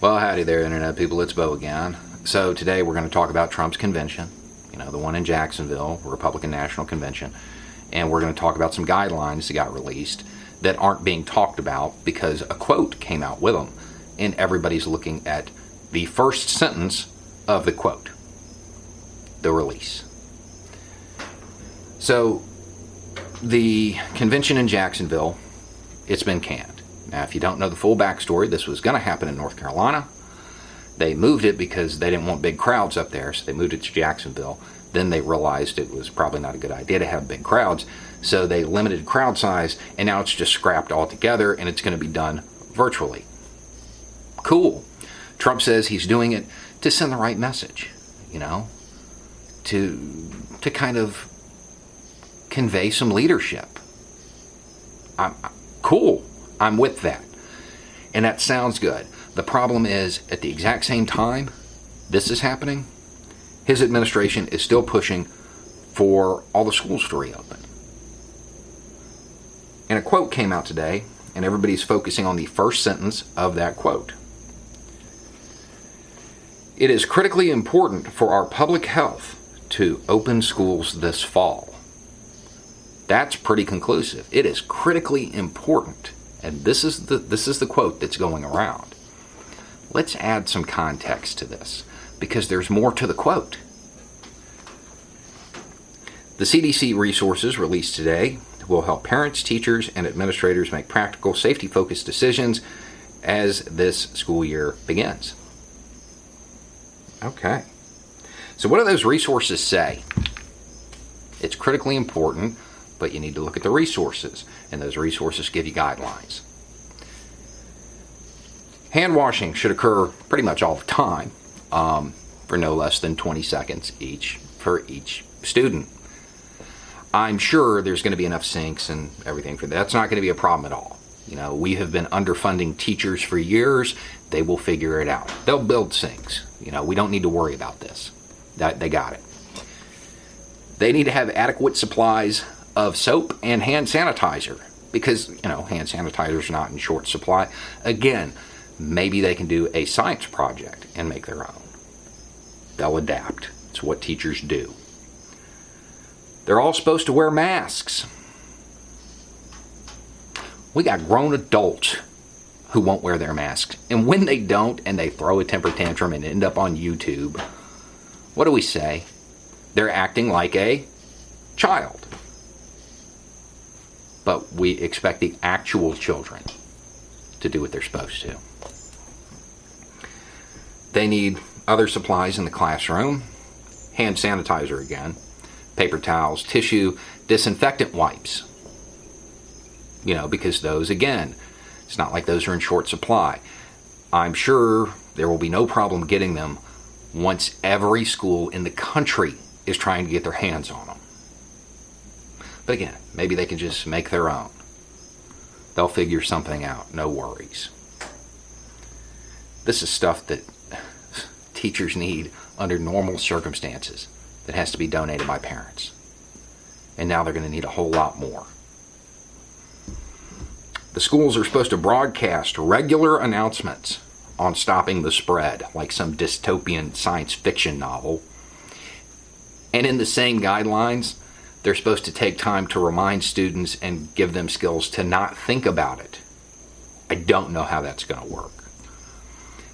Well, howdy there, Internet people. It's Bo again. So today we're going to talk about Trump's convention, you know, the one in Jacksonville, the Republican National Convention. And we're going to talk about some guidelines that got released that aren't being talked about because a quote came out with them. And everybody's looking at the first sentence of the quote, the release. So the convention in Jacksonville, it's been canned. Now, if you don't know the full backstory, this was going to happen in North Carolina. They moved it because they didn't want big crowds up there, so they moved it to Jacksonville. Then they realized it was probably not a good idea to have big crowds, so they limited crowd size, and now it's just scrapped altogether, and it's going to be done virtually. Cool. Trump says he's doing it to send the right message, you know, to to kind of convey some leadership. I'm, cool. I'm with that. And that sounds good. The problem is, at the exact same time this is happening, his administration is still pushing for all the schools to reopen. And a quote came out today, and everybody's focusing on the first sentence of that quote. It is critically important for our public health to open schools this fall. That's pretty conclusive. It is critically important and this is the this is the quote that's going around. Let's add some context to this because there's more to the quote. The CDC resources released today will help parents, teachers, and administrators make practical, safety focused decisions as this school year begins. Okay. So, what do those resources say? It's critically important but you need to look at the resources, and those resources give you guidelines. Hand washing should occur pretty much all the time um, for no less than 20 seconds each for each student. I'm sure there's going to be enough sinks and everything for that. That's not going to be a problem at all. You know, we have been underfunding teachers for years. They will figure it out. They'll build sinks. You know, we don't need to worry about this. That they got it. They need to have adequate supplies of soap and hand sanitizer because, you know, hand sanitizer are not in short supply. Again, maybe they can do a science project and make their own. They'll adapt. It's what teachers do. They're all supposed to wear masks. We got grown adults who won't wear their masks. And when they don't and they throw a temper tantrum and end up on YouTube, what do we say? They're acting like a child but we expect the actual children to do what they're supposed to. They need other supplies in the classroom, hand sanitizer again, paper towels, tissue, disinfectant wipes. You know, because those, again, it's not like those are in short supply. I'm sure there will be no problem getting them once every school in the country is trying to get their hands on them. But again, maybe they can just make their own. They'll figure something out, no worries. This is stuff that teachers need under normal circumstances that has to be donated by parents. And now they're going to need a whole lot more. The schools are supposed to broadcast regular announcements on stopping the spread, like some dystopian science fiction novel. And in the same guidelines, they're supposed to take time to remind students and give them skills to not think about it. I don't know how that's going to work.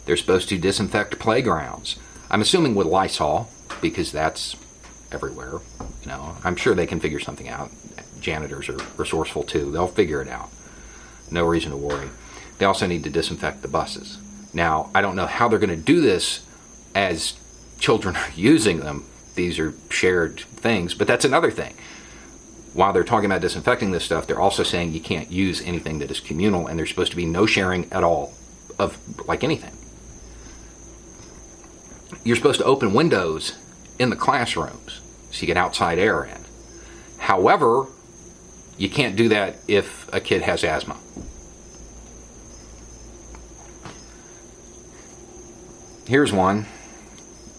They're supposed to disinfect playgrounds. I'm assuming with Lysol because that's everywhere. You know, I'm sure they can figure something out. Janitors are resourceful too. They'll figure it out. No reason to worry. They also need to disinfect the buses. Now, I don't know how they're going to do this as children are using them these are shared things, but that's another thing. While they're talking about disinfecting this stuff, they're also saying you can't use anything that is communal, and there's supposed to be no sharing at all of like anything. You're supposed to open windows in the classrooms so you get outside air in. However, you can't do that if a kid has asthma. Here's one.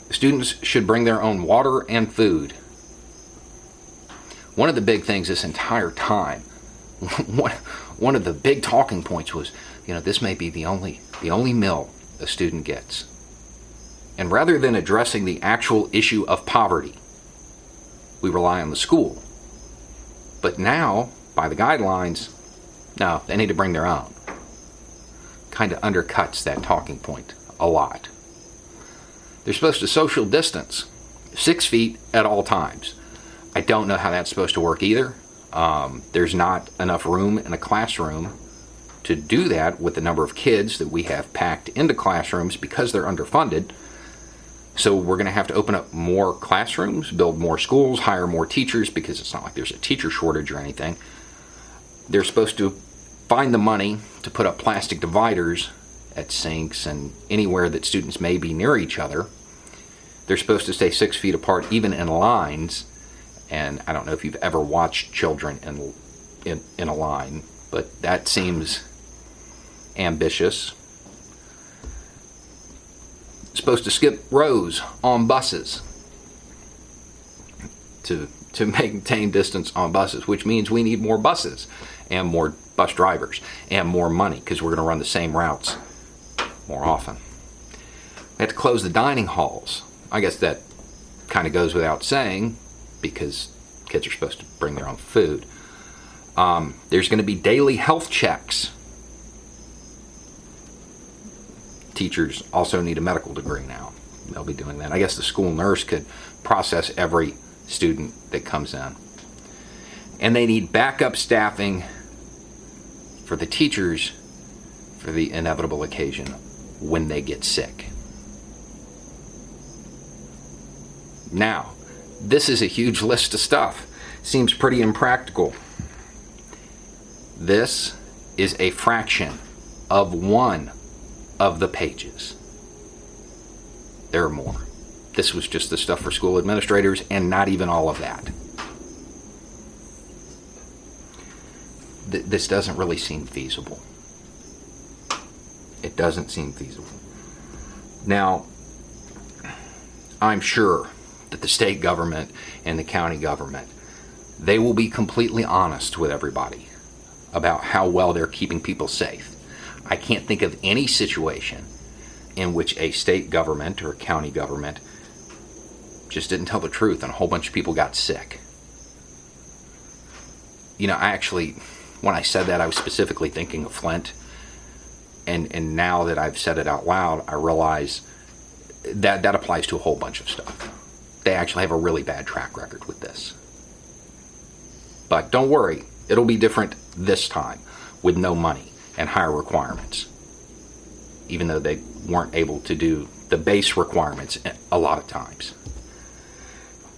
Students should bring their own water and food. One of the big things this entire time, one of the big talking points was, you know, this may be the only the only meal a student gets. And rather than addressing the actual issue of poverty, we rely on the school. But now, by the guidelines, no, they need to bring their own. Kind of undercuts that talking point a lot. They're supposed to social distance six feet at all times. I don't know how that's supposed to work either. Um, there's not enough room in a classroom to do that with the number of kids that we have packed into classrooms because they're underfunded. So we're going to have to open up more classrooms, build more schools, hire more teachers because it's not like there's a teacher shortage or anything. They're supposed to find the money to put up plastic dividers at sinks and anywhere that students may be near each other. They're supposed to stay six feet apart, even in lines. And I don't know if you've ever watched children in in, in a line, but that seems ambitious. Supposed to skip rows on buses to to maintain distance on buses, which means we need more buses and more bus drivers and more money because we're going to run the same routes more often. We have to close the dining halls. I guess that kind of goes without saying because kids are supposed to bring their own food. Um, there's going to be daily health checks. Teachers also need a medical degree now. They'll be doing that. I guess the school nurse could process every student that comes in. And they need backup staffing for the teachers for the inevitable occasion when they get sick. Now, this is a huge list of stuff. Seems pretty impractical. This is a fraction of one of the pages. There are more. This was just the stuff for school administrators, and not even all of that. Th- this doesn't really seem feasible it doesn't seem feasible. Now, I'm sure that the state government and the county government they will be completely honest with everybody about how well they're keeping people safe. I can't think of any situation in which a state government or county government just didn't tell the truth and a whole bunch of people got sick. You know, I actually, when I said that, I was specifically thinking of Flint and and now that I've said it out loud, I realize that that applies to a whole bunch of stuff. They actually have a really bad track record with this. But don't worry, it'll be different this time with no money and higher requirements. Even though they weren't able to do the base requirements a lot of times.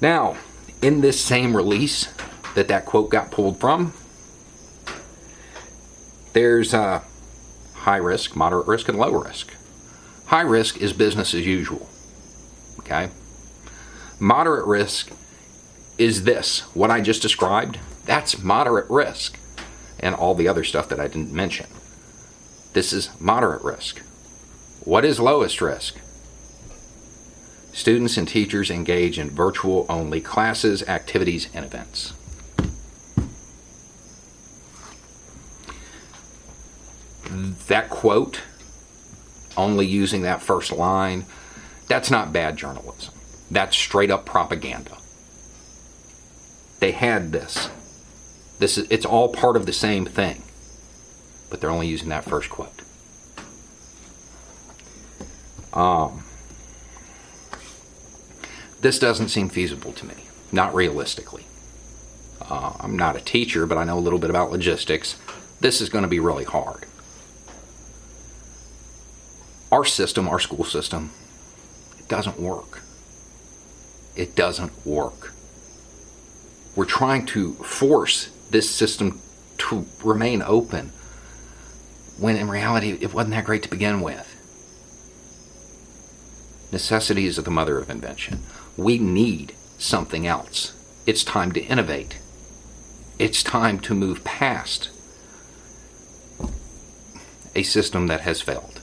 Now, in this same release that that quote got pulled from, there's uh, high risk, moderate risk, and low risk. High risk is business as usual. Okay? Moderate risk is this what I just described. That's moderate risk. And all the other stuff that I didn't mention. This is moderate risk. What is lowest risk? Students and teachers engage in virtual only classes, activities, and events. That quote, only using that first line, that's not bad journalism. That's straight up propaganda. They had this. This is it's all part of the same thing. But they're only using that first quote. Um, this doesn't seem feasible to me, not realistically. Uh, I'm not a teacher, but I know a little bit about logistics. This is going to be really hard our system, our school system, it doesn't work. It doesn't work. We're trying to force this system to remain open when in reality it wasn't that great to begin with. Necessity is the mother of invention. We need something else. It's time to innovate. It's time to move past a system that has failed.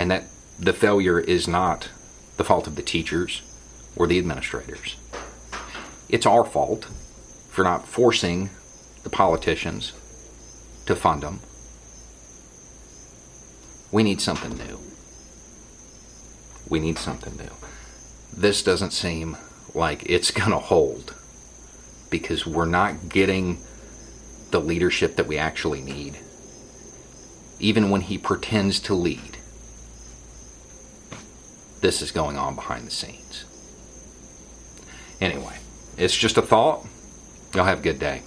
And that the failure is not the fault of the teachers or the administrators. It's our fault for not forcing the politicians to fund them. We need something new. We need something new. This doesn't seem like it's going to hold because we're not getting the leadership that we actually need, even when he pretends to lead. This is going on behind the scenes. Anyway, it's just a thought. Y'all have a good day.